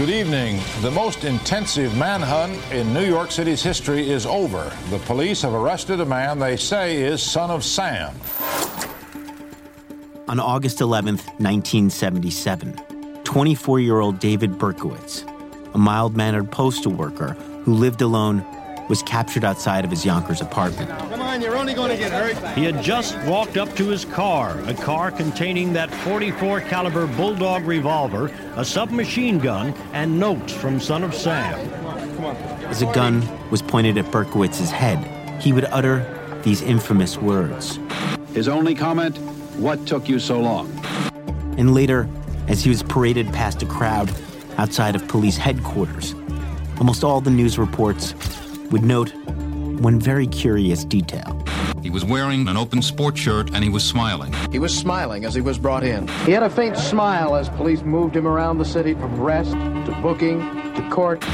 Good evening. The most intensive manhunt in New York City's history is over. The police have arrested a man they say is son of Sam. On August 11, 1977, 24 year old David Berkowitz, a mild mannered postal worker who lived alone, was captured outside of his Yonkers apartment. Come on, you're only going to get hurt. He had just walked up to his car, a car containing that 44 caliber Bulldog revolver, a submachine gun, and notes from Son of Sam. As a gun was pointed at Berkowitz's head, he would utter these infamous words. His only comment, What took you so long? And later, as he was paraded past a crowd outside of police headquarters, almost all the news reports would note one very curious detail. He was wearing an open sports shirt and he was smiling. He was smiling as he was brought in. He had a faint smile as police moved him around the city from arrest to booking to court.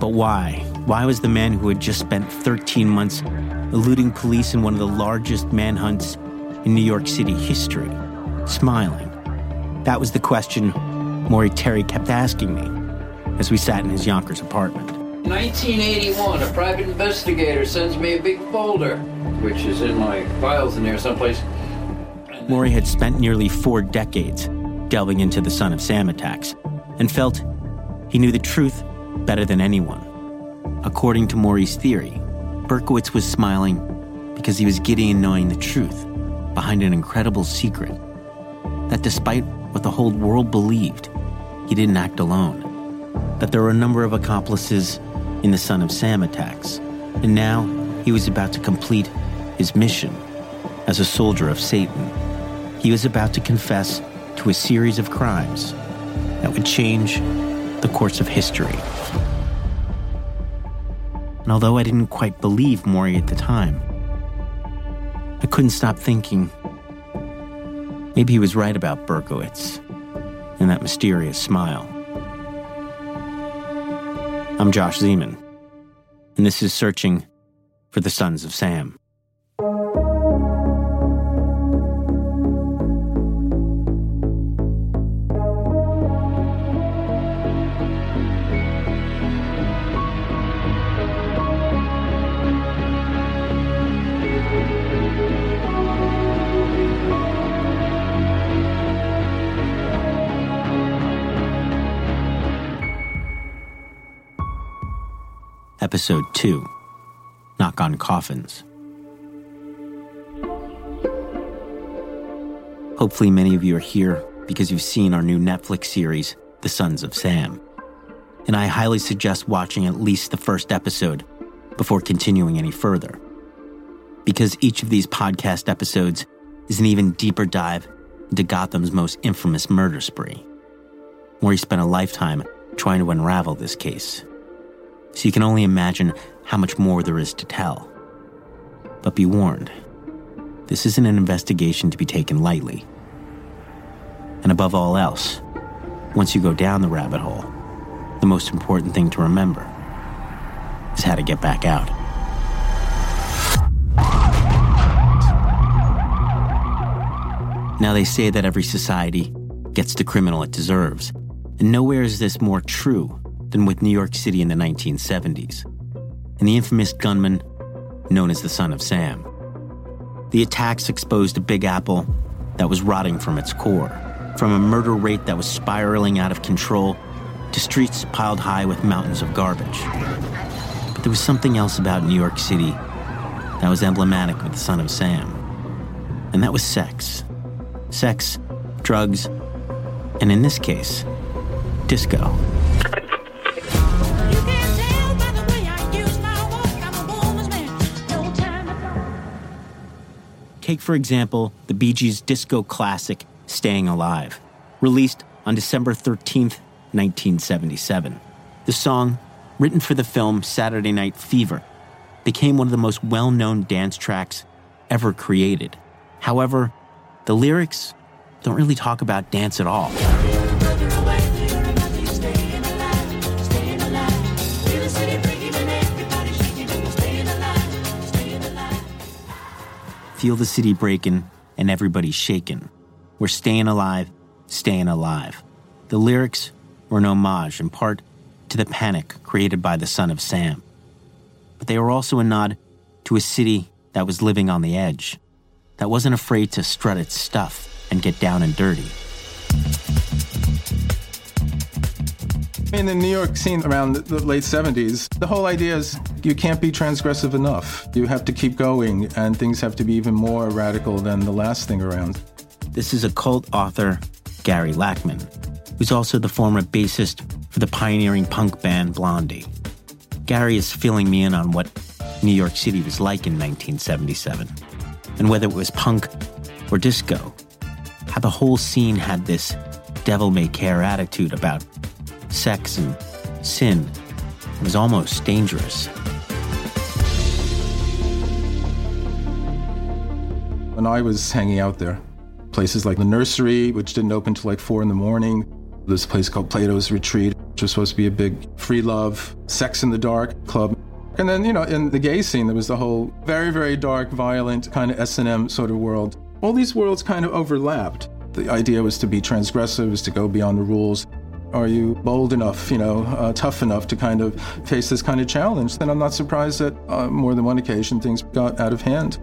But why? Why was the man who had just spent 13 months eluding police in one of the largest manhunts in New York City history smiling? That was the question Maury Terry kept asking me as we sat in his Yonkers apartment. 1981, a private investigator sends me a big folder, which is in my files in there someplace. Maury had spent nearly four decades delving into the Son of Sam attacks and felt he knew the truth better than anyone. According to Maury's theory, Berkowitz was smiling because he was giddy in knowing the truth behind an incredible secret that despite what the whole world believed, he didn't act alone. That there were a number of accomplices in the Son of Sam attacks, and now he was about to complete his mission as a soldier of Satan. He was about to confess to a series of crimes that would change the course of history. And although I didn't quite believe Maury at the time, I couldn't stop thinking maybe he was right about Berkowitz and that mysterious smile. I'm Josh Zeman, and this is Searching for the Sons of Sam. Episode 2 Knock on Coffins. Hopefully, many of you are here because you've seen our new Netflix series, The Sons of Sam. And I highly suggest watching at least the first episode before continuing any further. Because each of these podcast episodes is an even deeper dive into Gotham's most infamous murder spree, where he spent a lifetime trying to unravel this case so you can only imagine how much more there is to tell. But be warned, this isn't an investigation to be taken lightly. And above all else, once you go down the rabbit hole, the most important thing to remember is how to get back out. Now, they say that every society gets the criminal it deserves, and nowhere is this more true than with New York City in the 1970s, and the infamous gunman known as the Son of Sam. The attacks exposed a Big Apple that was rotting from its core, from a murder rate that was spiraling out of control to streets piled high with mountains of garbage. But there was something else about New York City that was emblematic of the Son of Sam, and that was sex. Sex, drugs, and in this case, disco. Take, for example, the Bee Gees' disco classic, Staying Alive, released on December 13th, 1977. The song, written for the film Saturday Night Fever, became one of the most well known dance tracks ever created. However, the lyrics don't really talk about dance at all. Feel the city breaking and everybody's shaking. We're staying alive, staying alive. The lyrics were an homage in part to the panic created by the son of Sam. But they were also a nod to a city that was living on the edge, that wasn't afraid to strut its stuff and get down and dirty. In the New York scene around the late 70s, the whole idea is you can't be transgressive enough. You have to keep going, and things have to be even more radical than the last thing around. This is occult author Gary Lachman, who's also the former bassist for the pioneering punk band Blondie. Gary is filling me in on what New York City was like in 1977, and whether it was punk or disco, how the whole scene had this devil may care attitude about sex and sin. It was almost dangerous. When I was hanging out there, places like the nursery, which didn't open till like four in the morning, this place called Plato's Retreat, which was supposed to be a big free love, sex in the dark club. And then, you know, in the gay scene, there was the whole very, very dark, violent kind of S&M sort of world. All these worlds kind of overlapped. The idea was to be transgressive, was to go beyond the rules. Are you bold enough, you know, uh, tough enough to kind of face this kind of challenge? Then I'm not surprised that uh, more than one occasion things got out of hand.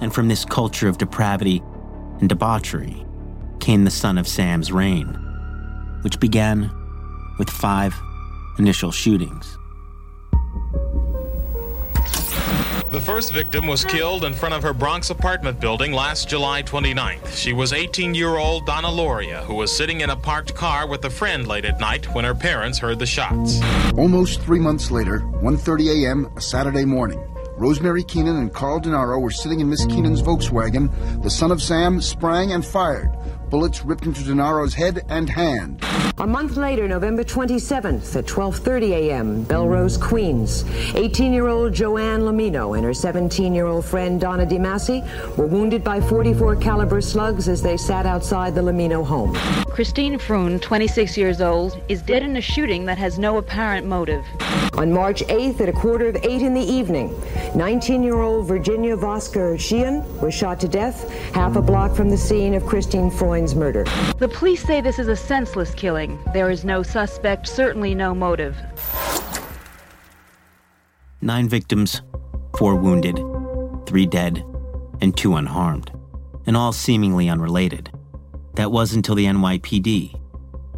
And from this culture of depravity and debauchery came the son of Sam's reign, which began with five initial shootings. The first victim was killed in front of her Bronx apartment building last July 29th. She was 18 year old Donna Lauria, who was sitting in a parked car with a friend late at night when her parents heard the shots. Almost three months later, 1.30 a.m., a Saturday morning, Rosemary Keenan and Carl Denaro were sitting in Miss Keenan's Volkswagen. The son of Sam sprang and fired. Bullets ripped into Denaro's head and hand. A month later, November 27th at 12:30 a.m., Bellerose, Queens, 18-year-old Joanne Lomino and her 17-year-old friend Donna DeMasi were wounded by 44 caliber slugs as they sat outside the Lomino home. Christine Freund, 26 years old, is dead in a shooting that has no apparent motive. On March 8th at a quarter of 8 in the evening, 19-year-old Virginia Voskerichian was shot to death half a block from the scene of Christine Freund's murder. The police say this is a senseless killing. There is no suspect, certainly no motive. Nine victims, four wounded, three dead, and two unharmed, and all seemingly unrelated. That was until the NYPD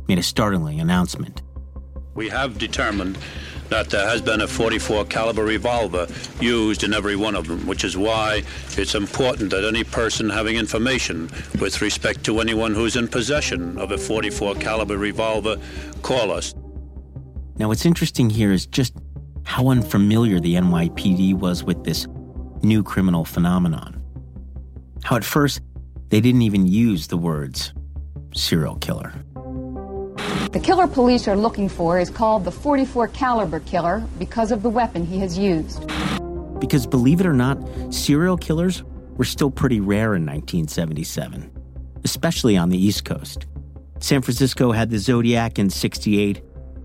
made a startling announcement. We have determined that there has been a 44 caliber revolver used in every one of them, which is why it's important that any person having information with respect to anyone who's in possession of a 44 caliber revolver call us. Now, what's interesting here is just how unfamiliar the NYPD was with this new criminal phenomenon. How at first they didn't even use the words serial killer. The killer police are looking for is called the 44 caliber killer because of the weapon he has used. Because believe it or not, serial killers were still pretty rare in 1977, especially on the East Coast. San Francisco had the Zodiac in 68,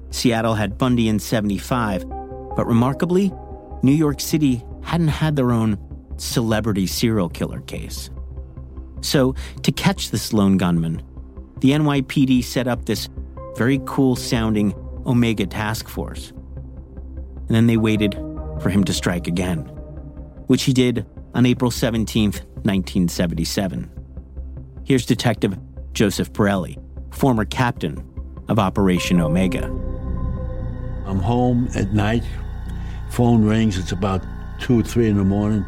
Seattle had Bundy in 75, but remarkably, New York City hadn't had their own celebrity serial killer case. So, to catch this lone gunman, the NYPD set up this very cool sounding Omega Task Force. And then they waited for him to strike again, which he did on April 17, 1977. Here's Detective Joseph Borrelli, former captain of Operation Omega. I'm home at night, phone rings, it's about 2 or 3 in the morning.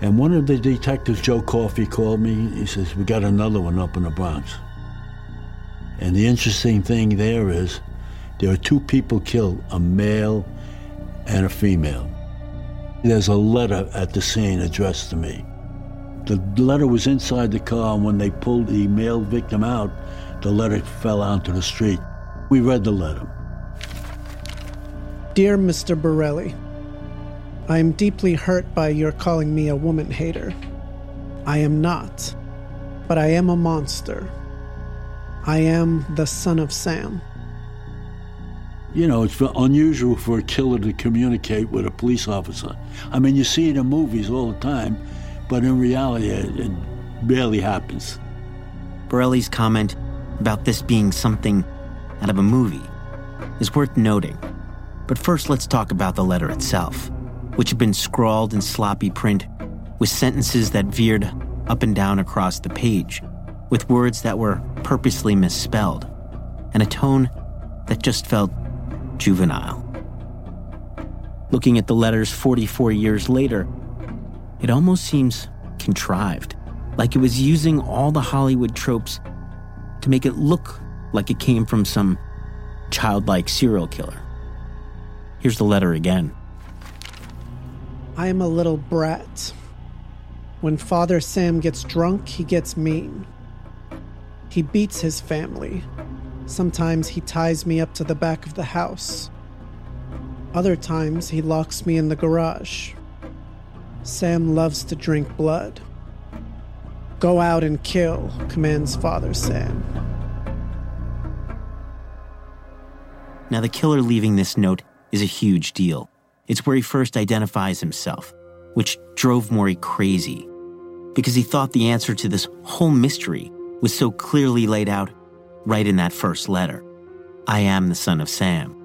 And one of the detectives, Joe Coffey, called me. He says, We got another one up in the Bronx. And the interesting thing there is there are two people killed a male and a female. There's a letter at the scene addressed to me. The letter was inside the car, and when they pulled the male victim out, the letter fell onto the street. We read the letter. Dear Mr. Borrelli, I am deeply hurt by your calling me a woman hater. I am not, but I am a monster. I am the son of Sam. You know, it's unusual for a killer to communicate with a police officer. I mean, you see it in movies all the time, but in reality, it, it barely happens. Borrelli's comment about this being something out of a movie is worth noting. But first, let's talk about the letter itself, which had been scrawled in sloppy print with sentences that veered up and down across the page, with words that were purposely misspelled, and a tone that just felt juvenile. Looking at the letters 44 years later, it almost seems contrived, like it was using all the Hollywood tropes to make it look like it came from some childlike serial killer. Here's the letter again. I am a little brat. When Father Sam gets drunk, he gets mean. He beats his family. Sometimes he ties me up to the back of the house. Other times he locks me in the garage. Sam loves to drink blood. Go out and kill, commands Father Sam. Now, the killer leaving this note is a huge deal. It's where he first identifies himself, which drove Maury crazy because he thought the answer to this whole mystery was so clearly laid out right in that first letter I am the son of Sam.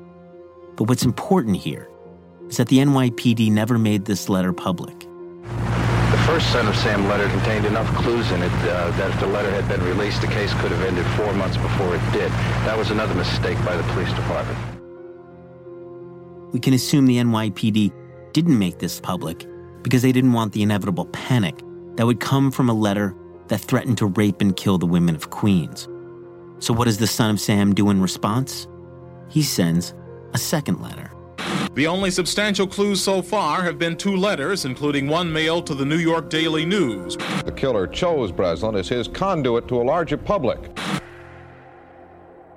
But what's important here is that the NYPD never made this letter public. The first Son of Sam letter contained enough clues in it uh, that if the letter had been released, the case could have ended four months before it did. That was another mistake by the police department. We can assume the NYPD didn't make this public because they didn't want the inevitable panic that would come from a letter that threatened to rape and kill the women of Queens. So, what does the son of Sam do in response? He sends a second letter. The only substantial clues so far have been two letters, including one mailed to the New York Daily News. The killer chose Breslin as his conduit to a larger public.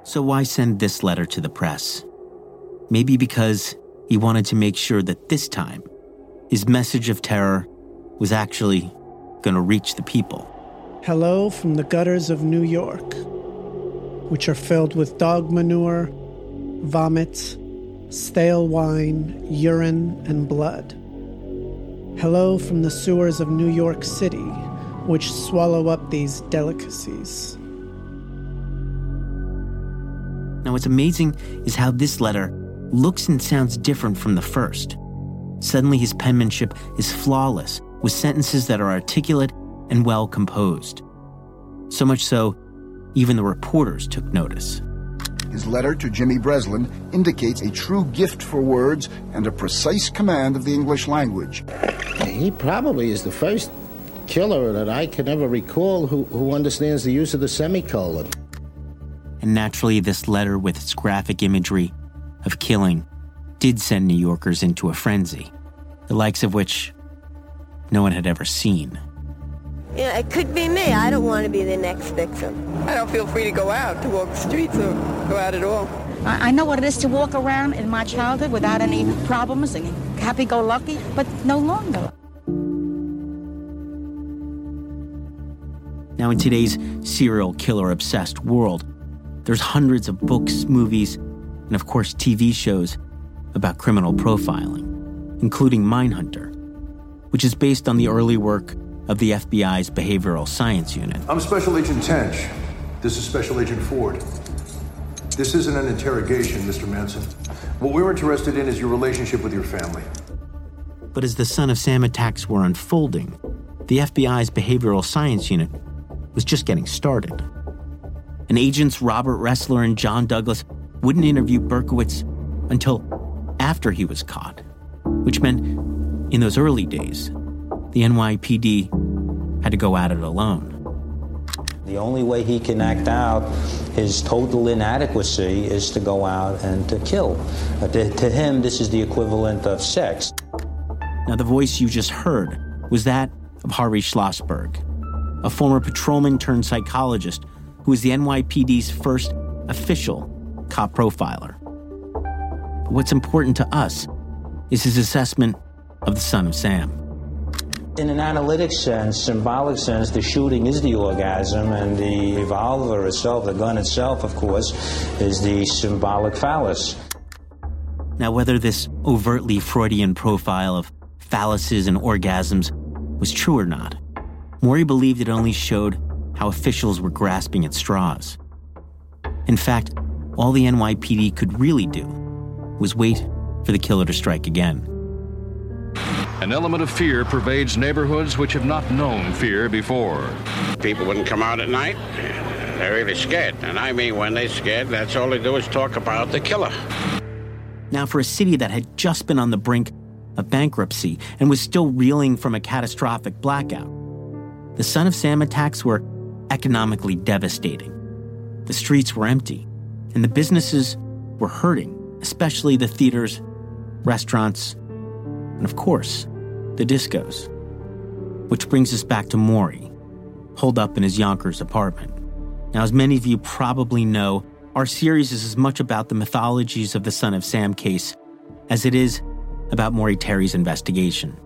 So, why send this letter to the press? Maybe because he wanted to make sure that this time his message of terror was actually going to reach the people. Hello from the gutters of New York, which are filled with dog manure, vomit, stale wine, urine, and blood. Hello from the sewers of New York City, which swallow up these delicacies. Now, what's amazing is how this letter looks and sounds different from the first. Suddenly, his penmanship is flawless, with sentences that are articulate and well composed. So much so, even the reporters took notice. His letter to Jimmy Breslin indicates a true gift for words and a precise command of the English language. He probably is the first killer that I can ever recall who, who understands the use of the semicolon. And naturally, this letter, with its graphic imagery of killing, did send New Yorkers into a frenzy, the likes of which no one had ever seen. Yeah, it could be me. I don't want to be the next victim. I don't feel free to go out, to walk the streets or go out at all. I know what it is to walk around in my childhood without any problems and happy-go-lucky, but no longer. Now, in today's serial killer obsessed world, there's hundreds of books, movies, and of course, TV shows about criminal profiling, including Mindhunter, which is based on the early work of the FBI's Behavioral Science Unit. I'm Special Agent Tench. This is Special Agent Ford. This isn't an interrogation, Mr. Manson. What we're interested in is your relationship with your family. But as the Son of Sam attacks were unfolding, the FBI's Behavioral Science Unit was just getting started. And agents Robert Ressler and John Douglas wouldn't interview Berkowitz until after he was caught, which meant in those early days, the NYPD had to go at it alone. The only way he can act out his total inadequacy is to go out and to kill. Uh, to, to him, this is the equivalent of sex. Now, the voice you just heard was that of Harvey Schlossberg, a former patrolman turned psychologist who was the NYPD's first official cop profiler. But what's important to us is his assessment of the son of Sam. In an analytic sense, symbolic sense, the shooting is the orgasm, and the revolver itself, the gun itself, of course, is the symbolic phallus. Now, whether this overtly Freudian profile of phalluses and orgasms was true or not, Maury believed it only showed how officials were grasping at straws. In fact, all the NYPD could really do was wait for the killer to strike again. An element of fear pervades neighborhoods which have not known fear before. People wouldn't come out at night. They're really scared. And I mean, when they're scared, that's all they do is talk about the killer. Now, for a city that had just been on the brink of bankruptcy and was still reeling from a catastrophic blackout, the Son of Sam attacks were economically devastating. The streets were empty, and the businesses were hurting, especially the theaters, restaurants, and of course, the discos. Which brings us back to Maury, holed up in his Yonkers apartment. Now, as many of you probably know, our series is as much about the mythologies of the Son of Sam case as it is about Maury Terry's investigation.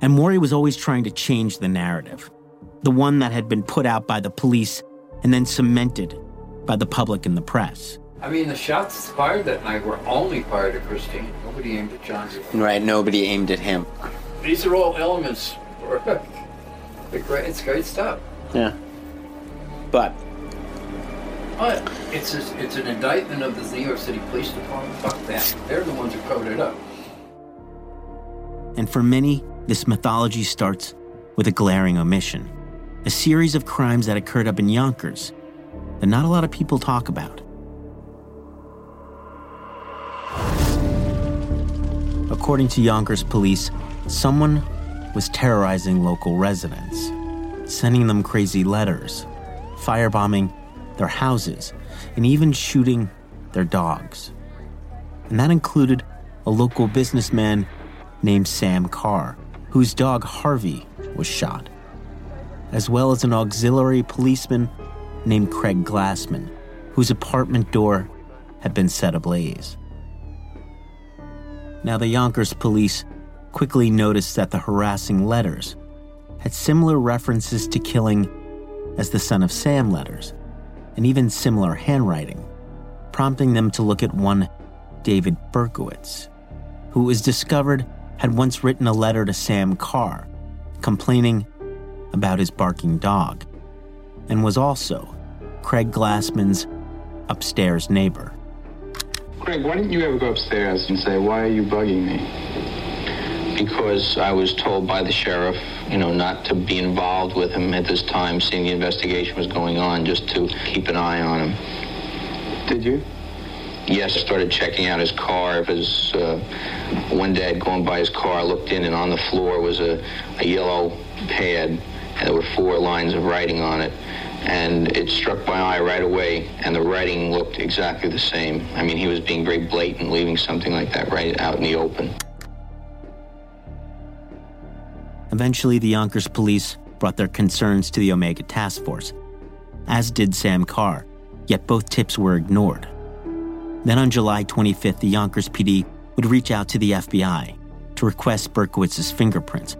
And Maury was always trying to change the narrative, the one that had been put out by the police and then cemented by the public and the press. I mean, the shots fired that night were only fired at Christine. Nobody aimed at John. Right, nobody aimed at him. These are all elements. Great, it's great stuff. Yeah. But but it's a, it's an indictment of the New York City Police Department. Fuck them. They're the ones who covered it up. And for many, this mythology starts with a glaring omission a series of crimes that occurred up in Yonkers that not a lot of people talk about. According to Yonkers police, someone was terrorizing local residents, sending them crazy letters, firebombing their houses, and even shooting their dogs. And that included a local businessman named Sam Carr, whose dog Harvey was shot, as well as an auxiliary policeman named Craig Glassman, whose apartment door had been set ablaze. Now, the Yonkers police quickly noticed that the harassing letters had similar references to killing as the Son of Sam letters, and even similar handwriting, prompting them to look at one David Berkowitz, who was discovered had once written a letter to Sam Carr complaining about his barking dog, and was also Craig Glassman's upstairs neighbor. Craig, why didn't you ever go upstairs and say, Why are you bugging me? Because I was told by the sheriff, you know, not to be involved with him at this time, seeing the investigation was going on, just to keep an eye on him. Did you? Yes, I started checking out his car. His, uh, one day I'd gone by his car, looked in, and on the floor was a, a yellow pad, and there were four lines of writing on it and it struck my eye right away, and the writing looked exactly the same. I mean, he was being very blatant, leaving something like that right out in the open. Eventually, the Yonkers police brought their concerns to the Omega Task Force, as did Sam Carr, yet both tips were ignored. Then on July 25th, the Yonkers PD would reach out to the FBI to request Berkowitz's fingerprints.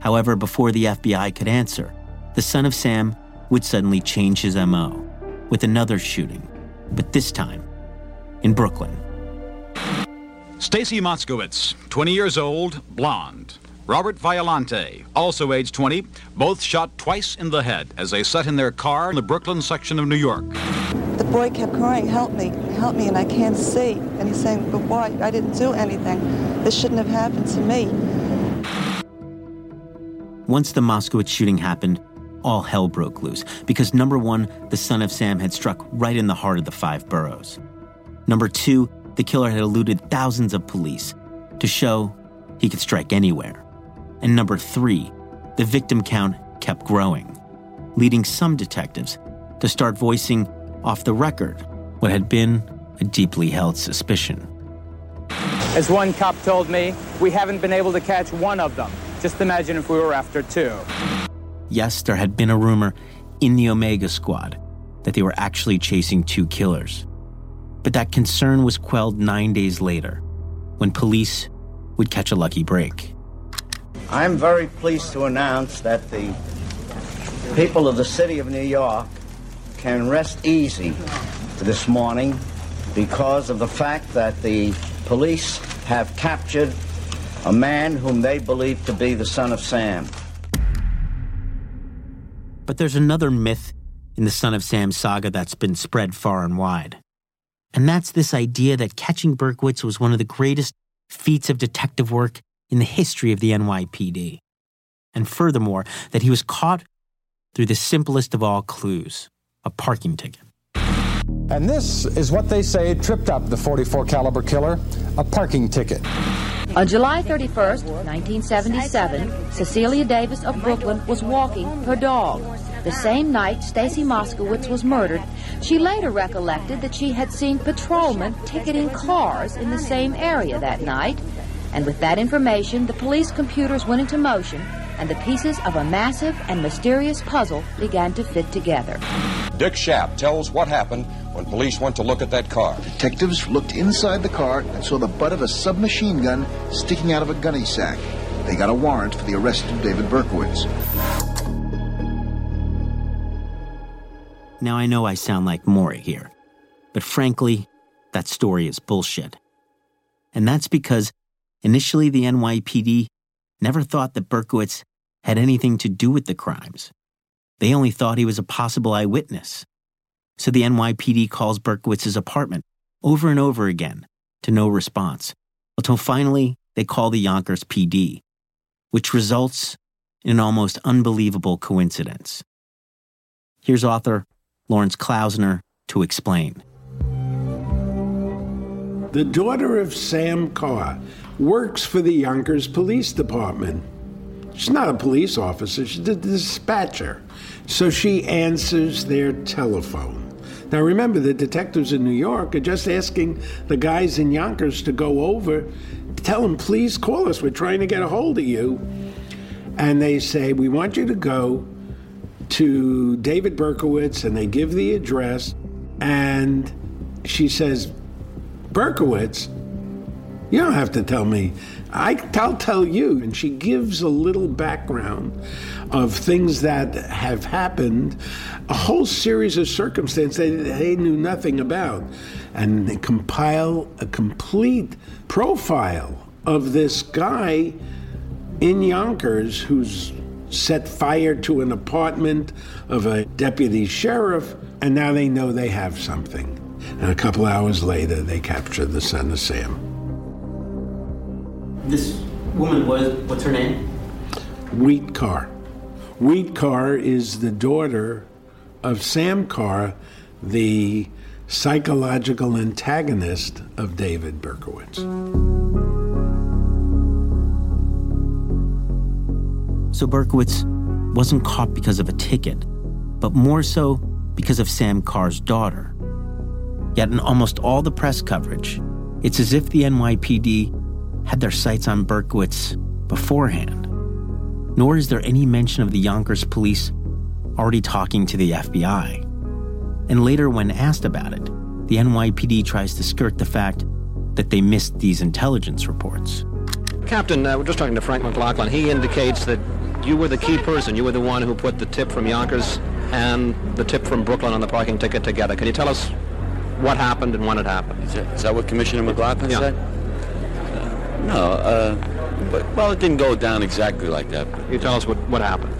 However, before the FBI could answer, the son of Sam would suddenly change his MO with another shooting, but this time in Brooklyn. Stacy Moskowitz, 20 years old, blonde. Robert Violante, also age 20, both shot twice in the head as they sat in their car in the Brooklyn section of New York. The boy kept crying, help me, help me, and I can't see. And he's saying, but why? I didn't do anything. This shouldn't have happened to me. Once the Moskowitz shooting happened, all hell broke loose because number one, the son of Sam had struck right in the heart of the five boroughs. Number two, the killer had eluded thousands of police to show he could strike anywhere. And number three, the victim count kept growing, leading some detectives to start voicing off the record what had been a deeply held suspicion. As one cop told me, we haven't been able to catch one of them. Just imagine if we were after two. Yes, there had been a rumor in the Omega Squad that they were actually chasing two killers. But that concern was quelled nine days later when police would catch a lucky break. I'm very pleased to announce that the people of the city of New York can rest easy this morning because of the fact that the police have captured a man whom they believe to be the son of Sam. But there's another myth in the Son of Sam saga that's been spread far and wide. And that's this idea that catching Berkowitz was one of the greatest feats of detective work in the history of the NYPD. And furthermore, that he was caught through the simplest of all clues a parking ticket. And this is what they say tripped up the 44 caliber killer, a parking ticket. On July 31st, 1977, Cecilia Davis of Brooklyn was walking her dog. The same night Stacy Moskowitz was murdered, she later recollected that she had seen patrolmen ticketing cars in the same area that night. And with that information, the police computers went into motion and the pieces of a massive and mysterious puzzle began to fit together. Dick Schaap tells what happened when police went to look at that car. Detectives looked inside the car and saw the butt of a submachine gun sticking out of a gunny sack. They got a warrant for the arrest of David Berkowitz. Now I know I sound like Maury here, but frankly, that story is bullshit. And that's because initially the NYPD never thought that Berkowitz had anything to do with the crimes. They only thought he was a possible eyewitness. So the NYPD calls Berkowitz's apartment over and over again to no response, until finally they call the Yonkers PD, which results in an almost unbelievable coincidence. Here's author Lawrence Klausner to explain. The daughter of Sam Carr works for the Yonkers Police Department. She's not a police officer, she's a dispatcher. So she answers their telephone. Now remember, the detectives in New York are just asking the guys in Yonkers to go over, tell them, please call us, we're trying to get a hold of you. And they say, we want you to go to David Berkowitz, and they give the address. And she says, Berkowitz? You don't have to tell me. I, I'll tell you. And she gives a little background of things that have happened, a whole series of circumstances they, they knew nothing about. And they compile a complete profile of this guy in Yonkers who's set fire to an apartment of a deputy sheriff, and now they know they have something. And a couple hours later, they capture the son of Sam. This woman was, what's her name? Wheat Carr. Wheat Carr is the daughter of Sam Carr, the psychological antagonist of David Berkowitz. So Berkowitz wasn't caught because of a ticket, but more so because of Sam Carr's daughter. Yet in almost all the press coverage, it's as if the NYPD had their sights on Berkowitz beforehand. Nor is there any mention of the Yonkers police already talking to the FBI. And later, when asked about it, the NYPD tries to skirt the fact that they missed these intelligence reports. Captain, uh, we're just talking to Frank McLaughlin. He indicates that you were the key person. You were the one who put the tip from Yonkers and the tip from Brooklyn on the parking ticket together. Can you tell us what happened and when it happened? Is that, is that what Commissioner McLaughlin yeah. said? No, uh, but, well, it didn't go down exactly like that. Can you tell us what, what happened?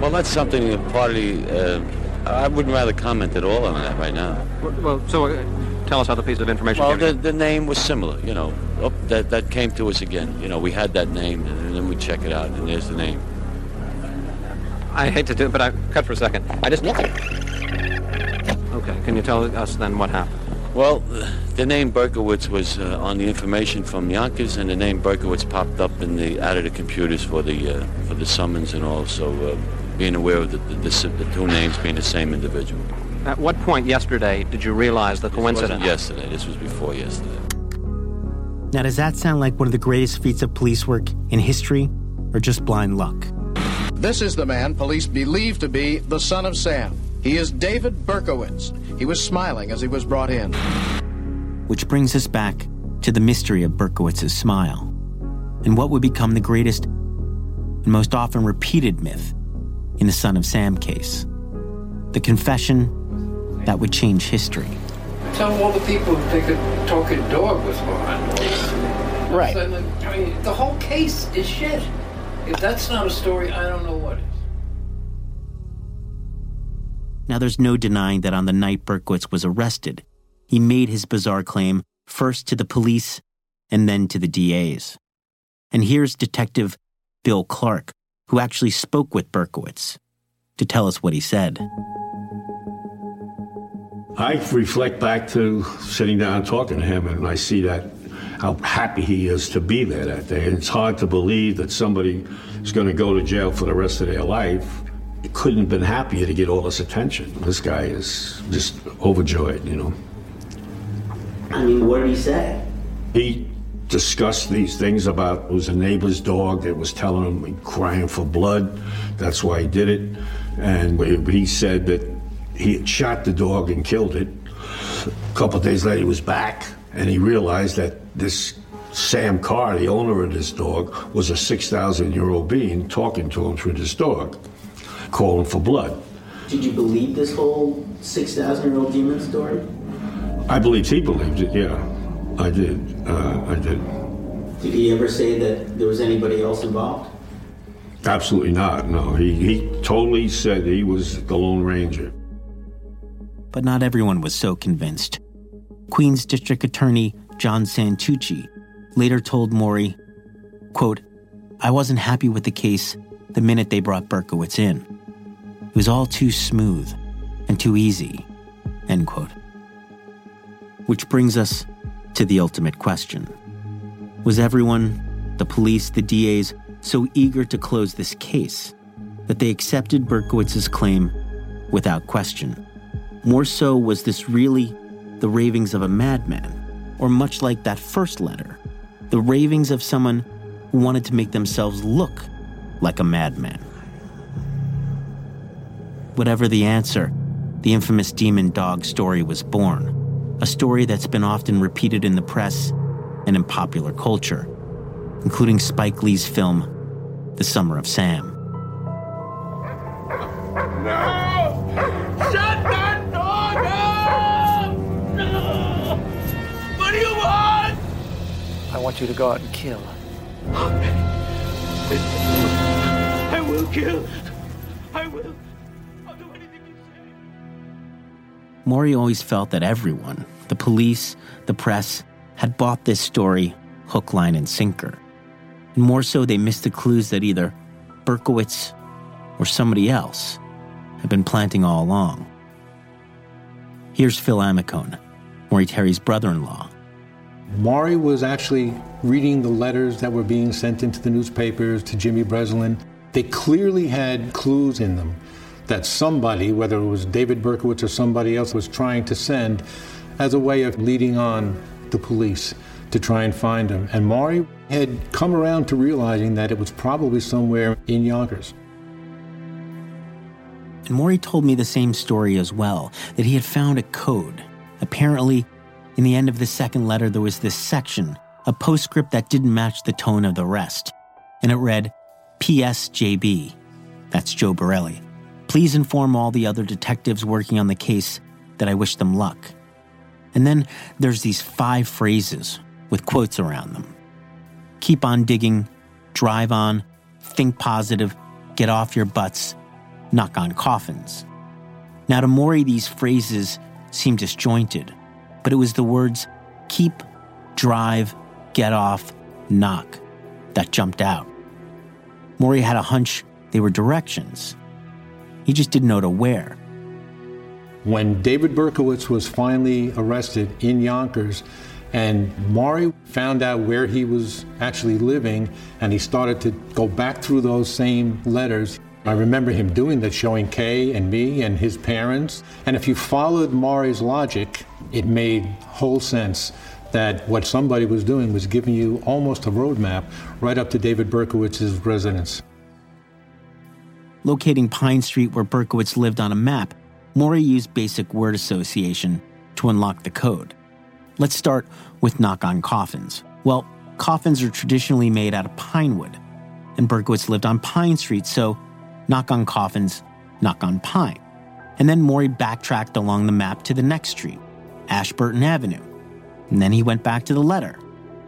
Well, that's something that partly, uh, I wouldn't rather comment at all on that right now. Well, so uh, tell us how the piece of information Well, came the, the name was similar, you know. Oh, that, that came to us again. You know, we had that name, and then we check it out, and there's the name. I hate to do it, but I cut for a second. I just. Okay. Can you tell us then what happened? Well, the name Berkowitz was uh, on the information from Yonkers, and the name Berkowitz popped up in the out of the computers for the uh, for the summons and also uh, being aware of the, the, the, the two names being the same individual. At what point yesterday did you realize the This coincidence? wasn't yesterday. This was before yesterday. Now, does that sound like one of the greatest feats of police work in history, or just blind luck? This is the man police believe to be the son of Sam. He is David Berkowitz. He was smiling as he was brought in. Which brings us back to the mystery of Berkowitz's smile, and what would become the greatest and most often repeated myth in the Son of Sam case. The confession that would change history. Tell all the people that they could talking dog was behind all this. Right. I mean, the whole case is shit. If that's not a story, I don't know what Now, there's no denying that on the night Berkowitz was arrested, he made his bizarre claim first to the police and then to the DAs. And here's Detective Bill Clark, who actually spoke with Berkowitz, to tell us what he said. I reflect back to sitting down and talking to him, and I see that how happy he is to be there that day. And it's hard to believe that somebody is going to go to jail for the rest of their life. Couldn't have been happier to get all this attention. This guy is just overjoyed, you know. I mean, what did he say? He discussed these things about it was a neighbor's dog that was telling him crying for blood. That's why he did it. And he said that he had shot the dog and killed it. A couple days later, he was back and he realized that this Sam Carr, the owner of this dog, was a 6,000 year old being talking to him through this dog, calling for blood. Did you believe this whole 6,000 year old demon story? I believed he believed it, yeah. I did. Uh, I did. Did he ever say that there was anybody else involved? Absolutely not, no. He, he totally said he was the Lone Ranger. But not everyone was so convinced. Queens District Attorney John Santucci later told Maury, quote, I wasn't happy with the case the minute they brought Berkowitz in. It was all too smooth and too easy, end quote. Which brings us to the ultimate question. Was everyone, the police, the DAs, so eager to close this case that they accepted Berkowitz's claim without question? More so, was this really the ravings of a madman, or much like that first letter, the ravings of someone who wanted to make themselves look like a madman? Whatever the answer, the infamous demon dog story was born a story that's been often repeated in the press and in popular culture, including Spike Lee's film, The Summer of Sam. No! Shut that dog up! No! What do you want? I want you to go out and kill. I will kill. I will. Maury always felt that everyone, the police, the press, had bought this story hook, line, and sinker. And more so, they missed the clues that either Berkowitz or somebody else had been planting all along. Here's Phil Amicone, Maury Terry's brother in law. Maury was actually reading the letters that were being sent into the newspapers to Jimmy Breslin. They clearly had clues in them that somebody, whether it was David Berkowitz or somebody else, was trying to send as a way of leading on the police to try and find him. And Maury had come around to realizing that it was probably somewhere in Yonkers. And Maury told me the same story as well that he had found a code. Apparently, in the end of the second letter, there was this section, a postscript that didn't match the tone of the rest. And it read, PSJB. That's Joe Borrelli. Please inform all the other detectives working on the case that I wish them luck. And then there's these five phrases with quotes around them keep on digging, drive on, think positive, get off your butts, knock on coffins. Now, to Maury, these phrases seem disjointed, but it was the words keep, drive, get off, knock that jumped out. Maury had a hunch they were directions, he just didn't know to where. When David Berkowitz was finally arrested in Yonkers, and Maury found out where he was actually living, and he started to go back through those same letters. I remember him doing that, showing Kay and me and his parents. And if you followed Maury's logic, it made whole sense that what somebody was doing was giving you almost a roadmap right up to David Berkowitz's residence. Locating Pine Street where Berkowitz lived on a map, Maury used basic word association to unlock the code. Let's start with knock on coffins. Well, coffins are traditionally made out of pine wood, and Berkowitz lived on Pine Street, so knock on coffins, knock on pine. And then Maury backtracked along the map to the next street, Ashburton Avenue. And then he went back to the letter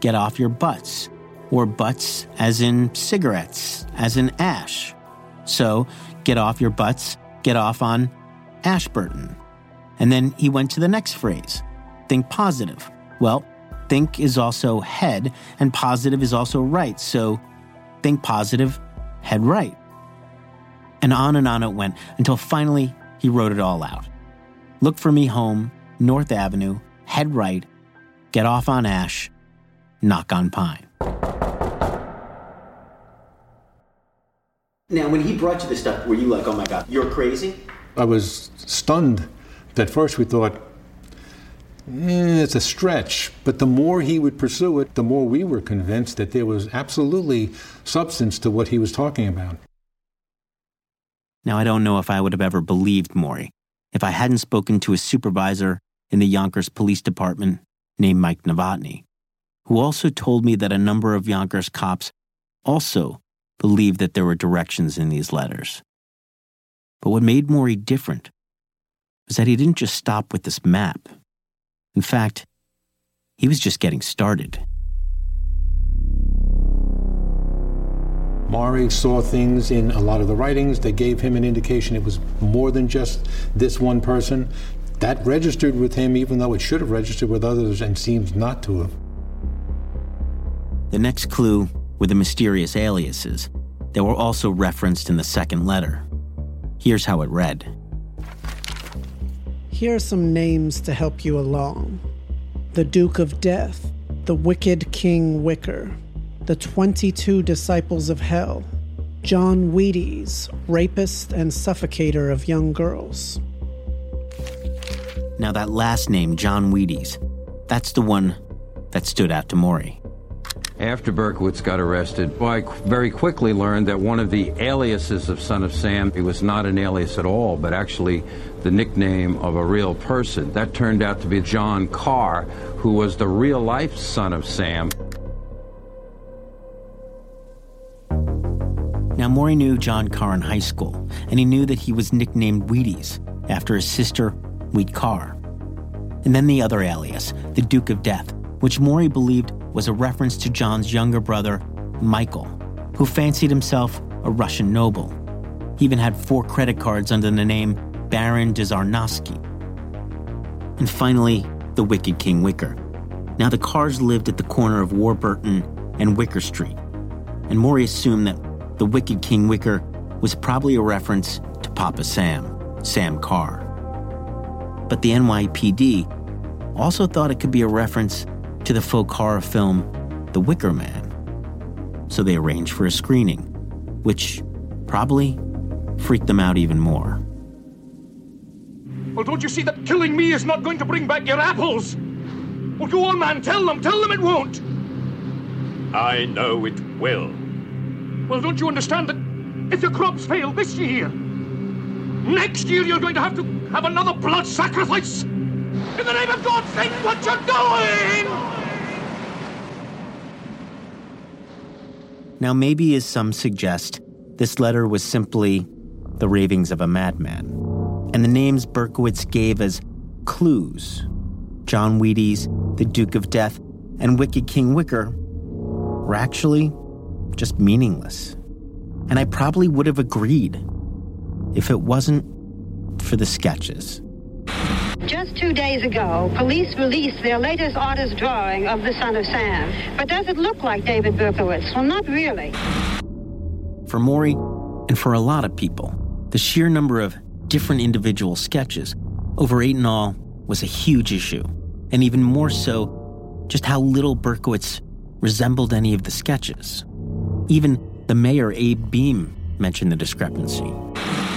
get off your butts, or butts as in cigarettes, as in ash. So get off your butts, get off on Ashburton. And then he went to the next phrase think positive. Well, think is also head, and positive is also right. So think positive, head right. And on and on it went until finally he wrote it all out. Look for me home, North Avenue, head right, get off on Ash, knock on Pine. Now, when he brought you this stuff, were you like, oh my God, you're crazy? I was stunned. At first, we thought, eh, it's a stretch. But the more he would pursue it, the more we were convinced that there was absolutely substance to what he was talking about. Now, I don't know if I would have ever believed Maury if I hadn't spoken to a supervisor in the Yonkers Police Department named Mike Novotny, who also told me that a number of Yonkers cops also believed that there were directions in these letters. But what made Maury different was that he didn't just stop with this map. In fact, he was just getting started. Maury saw things in a lot of the writings that gave him an indication it was more than just this one person. That registered with him, even though it should have registered with others and seems not to have. The next clue were the mysterious aliases that were also referenced in the second letter. Here's how it read Here are some names to help you along the Duke of Death, the Wicked King Wicker, the 22 Disciples of Hell, John Wheaties, rapist and suffocator of young girls. Now, that last name, John Wheaties, that's the one that stood out to Maury. After Berkowitz got arrested, I very quickly learned that one of the aliases of Son of Sam it was not an alias at all, but actually the nickname of a real person. That turned out to be John Carr, who was the real life son of Sam. Now, Maury knew John Carr in high school, and he knew that he was nicknamed Wheaties after his sister, Wheat Carr. And then the other alias, the Duke of Death, which Maury believed was a reference to John's younger brother, Michael, who fancied himself a Russian noble. He even had four credit cards under the name Baron de Zarnowski. And finally, the Wicked King Wicker. Now, the Carrs lived at the corner of Warburton and Wicker Street, and Maury assumed that the Wicked King Wicker was probably a reference to Papa Sam, Sam Carr. But the NYPD also thought it could be a reference to the folk horror film The Wicker Man. So they arranged for a screening, which probably freaked them out even more. Well, don't you see that killing me is not going to bring back your apples? Well, go on, man, tell them, tell them it won't. I know it will. Well, don't you understand that if your crops fail this year, next year you're going to have to have another blood sacrifice? In the name of God, think what you're doing! Now, maybe as some suggest, this letter was simply the ravings of a madman, and the names Berkowitz gave as clues John Wheaties, the Duke of Death, and Wicked King Wicker were actually just meaningless. And I probably would have agreed if it wasn't for the sketches. Just two days ago, police released their latest artist drawing of the Son of Sam. But does it look like David Berkowitz? Well, not really. For Maury, and for a lot of people, the sheer number of different individual sketches, over eight in all, was a huge issue. And even more so, just how little Berkowitz resembled any of the sketches. Even the mayor, Abe Beame, mentioned the discrepancy.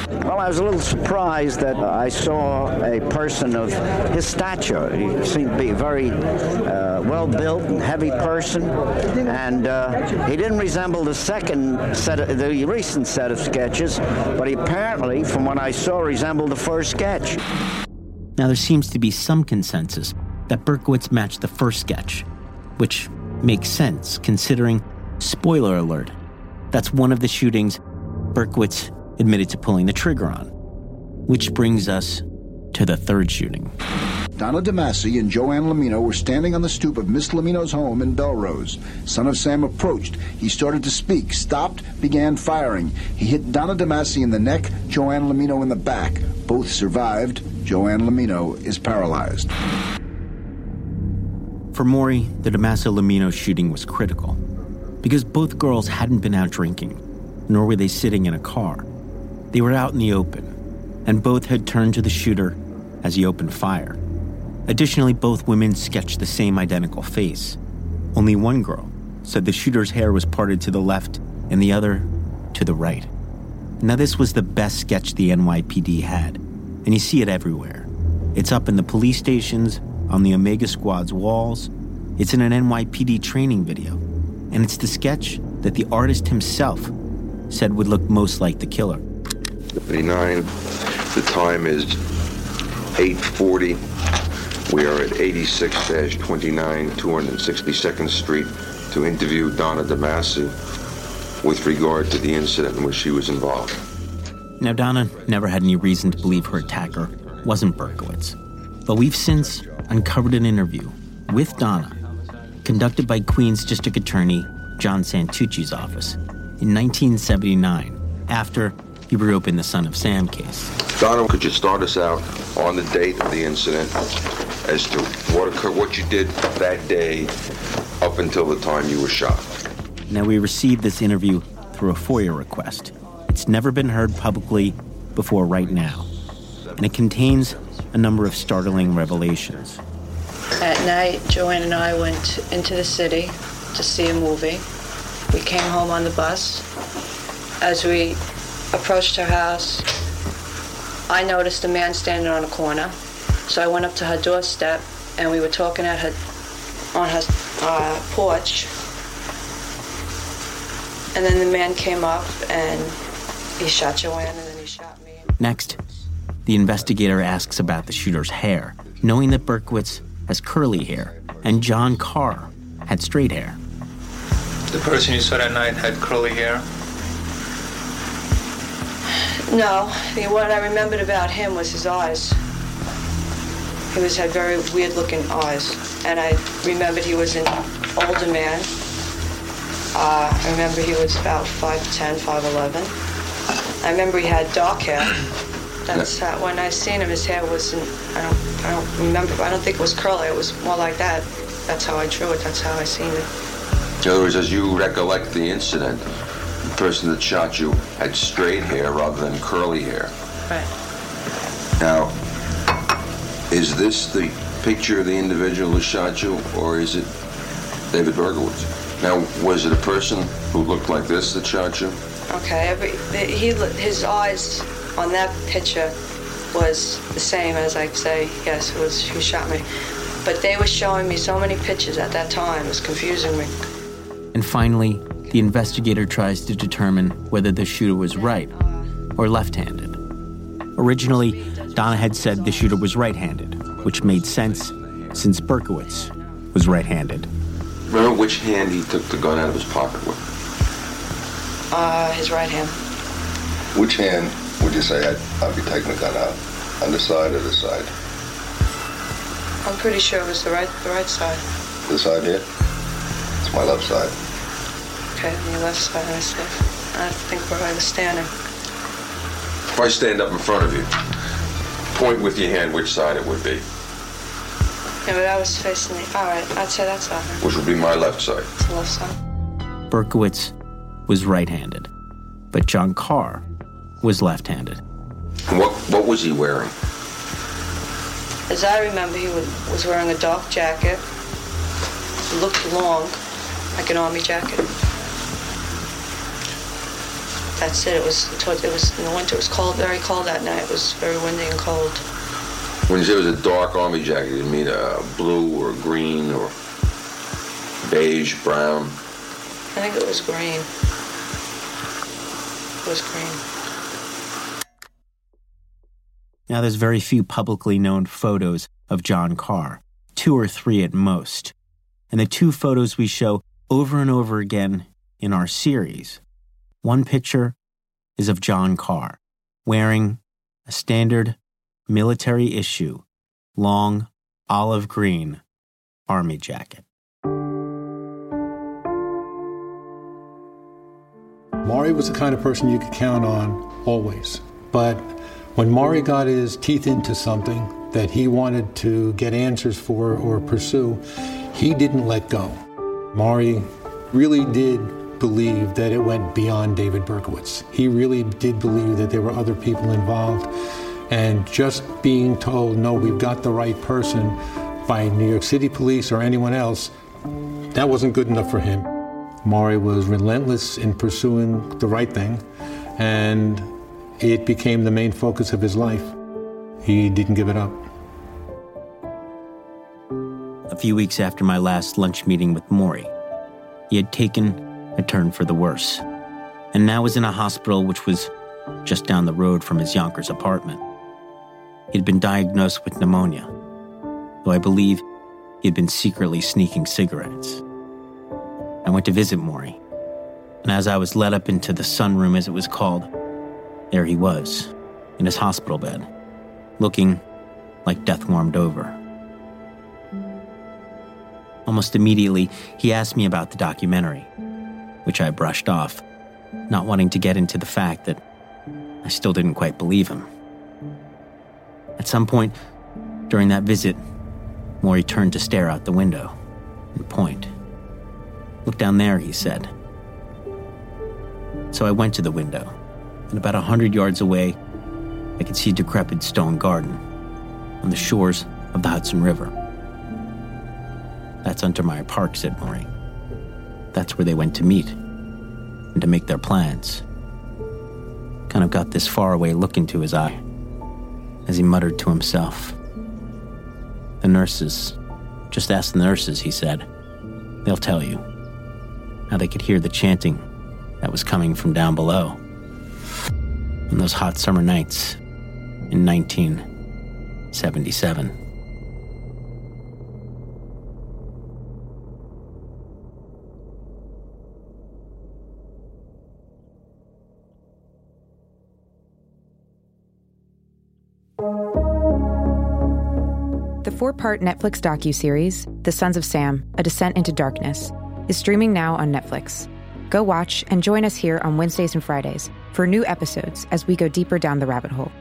Well, I was a little surprised that I saw a person of his stature. He seemed to be a very uh, well built and heavy person, and uh, he didn't resemble the second set, of, the recent set of sketches, but he apparently, from what I saw, resembled the first sketch. Now, there seems to be some consensus that Berkowitz matched the first sketch, which makes sense considering, spoiler alert, that's one of the shootings Berkowitz admitted to pulling the trigger on. Which brings us to the third shooting. Donna DeMasi and Joanne Lomino were standing on the stoop of Miss Lomino's home in Bellerose. Son of Sam approached. He started to speak, stopped, began firing. He hit Donna DeMasi in the neck, Joanne Lomino in the back. Both survived. Joanne Lomino is paralyzed. For Maury, the DeMasi Lomino shooting was critical because both girls hadn't been out drinking, nor were they sitting in a car. They were out in the open, and both had turned to the shooter as he opened fire. Additionally, both women sketched the same identical face. Only one girl said the shooter's hair was parted to the left and the other to the right. Now, this was the best sketch the NYPD had, and you see it everywhere. It's up in the police stations, on the Omega Squad's walls, it's in an NYPD training video, and it's the sketch that the artist himself said would look most like the killer. 39. The time is 840. We are at 86-29 262nd Street to interview Donna DeMasi with regard to the incident in which she was involved. Now, Donna never had any reason to believe her attacker wasn't Berkowitz, but we've since uncovered an interview with Donna conducted by Queens District Attorney John Santucci's office in 1979 after he reopened the Son of Sam case. Donald, could you start us out on the date of the incident as to what occurred, what you did that day up until the time you were shot? Now, we received this interview through a FOIA request. It's never been heard publicly before right now, and it contains a number of startling revelations. At night, Joanne and I went into the city to see a movie. We came home on the bus. As we approached her house, I noticed a man standing on a corner. So I went up to her doorstep and we were talking at her on her uh, porch. And then the man came up and he shot Joanne and then he shot me. Next, the investigator asks about the shooter's hair, knowing that Berkowitz has curly hair and John Carr had straight hair. The person you saw that night had curly hair? No, the, what I remembered about him was his eyes. He was had very weird looking eyes. And I remembered he was an older man. Uh, I remember he was about 5'10", 5'11". I remember he had dark hair. That's how, when I seen him, his hair wasn't, I don't, I don't remember, I don't think it was curly. It was more like that. That's how I drew it. That's how I seen it. In other words, as you recollect the incident, person that shot you had straight hair rather than curly hair. Right. Now, is this the picture of the individual who shot you, or is it David Berkowitz? Now, was it a person who looked like this that shot you? Okay, every, he, his eyes on that picture was the same as I say, yes, it was who shot me. But they were showing me so many pictures at that time, it was confusing me. And finally, the investigator tries to determine whether the shooter was right or left handed. Originally, Donna had said the shooter was right handed, which made sense since Berkowitz was right handed. Remember which hand he took the gun out of his pocket with? Uh, his right hand. Which hand would you say I'd, I'd be taking the gun out? On the side or the side? I'm pretty sure it was the right, the right side. This side here? It's my left side. Okay, on your left side, I see. I think where I was standing. If I stand up in front of you, point with your hand which side it would be. Yeah, but I was facing the. All right, I'd say that's side. Which would be my left side. It's the left side. Berkowitz was right handed, but John Carr was left handed. What, what was he wearing? As I remember, he was wearing a dark jacket. It looked long, like an army jacket. That's it. It was it was in the winter. It was cold, very cold that night. It was very windy and cold. When you say it was a dark army jacket, you mean a blue or green or beige, brown? I think it was green. It was green. Now, there's very few publicly known photos of John Carr, two or three at most. And the two photos we show over and over again in our series. One picture is of John Carr wearing a standard military issue, long olive green army jacket. Maury was the kind of person you could count on always. But When Maury got his teeth into something that he wanted to get answers for or pursue, he didn't let go. Maury really did believe that it went beyond David Berkowitz. He really did believe that there were other people involved. And just being told, no, we've got the right person by New York City police or anyone else, that wasn't good enough for him. Maury was relentless in pursuing the right thing, and it became the main focus of his life. He didn't give it up. A few weeks after my last lunch meeting with Maury, he had taken a turned for the worse, and now was in a hospital which was just down the road from his Yonkers apartment. He had been diagnosed with pneumonia, though I believe he had been secretly sneaking cigarettes. I went to visit Maury, and as I was led up into the sunroom, as it was called, there he was, in his hospital bed, looking like death warmed over. Almost immediately, he asked me about the documentary, which I brushed off, not wanting to get into the fact that I still didn't quite believe him. At some point during that visit, Maury turned to stare out the window and point. Look down there, he said. So I went to the window, and about a hundred yards away, I could see a decrepit stone garden on the shores of the Hudson River. That's Untermyer Park, said Maury. That's where they went to meet and to make their plans. Kind of got this faraway look into his eye as he muttered to himself. The nurses, just ask the nurses, he said. They'll tell you. How they could hear the chanting that was coming from down below. On those hot summer nights in 1977. The four-part Netflix docu-series, The Sons of Sam: A Descent into Darkness, is streaming now on Netflix. Go watch and join us here on Wednesdays and Fridays for new episodes as we go deeper down the rabbit hole.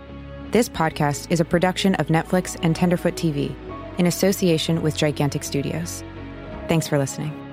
This podcast is a production of Netflix and Tenderfoot TV in association with Gigantic Studios. Thanks for listening.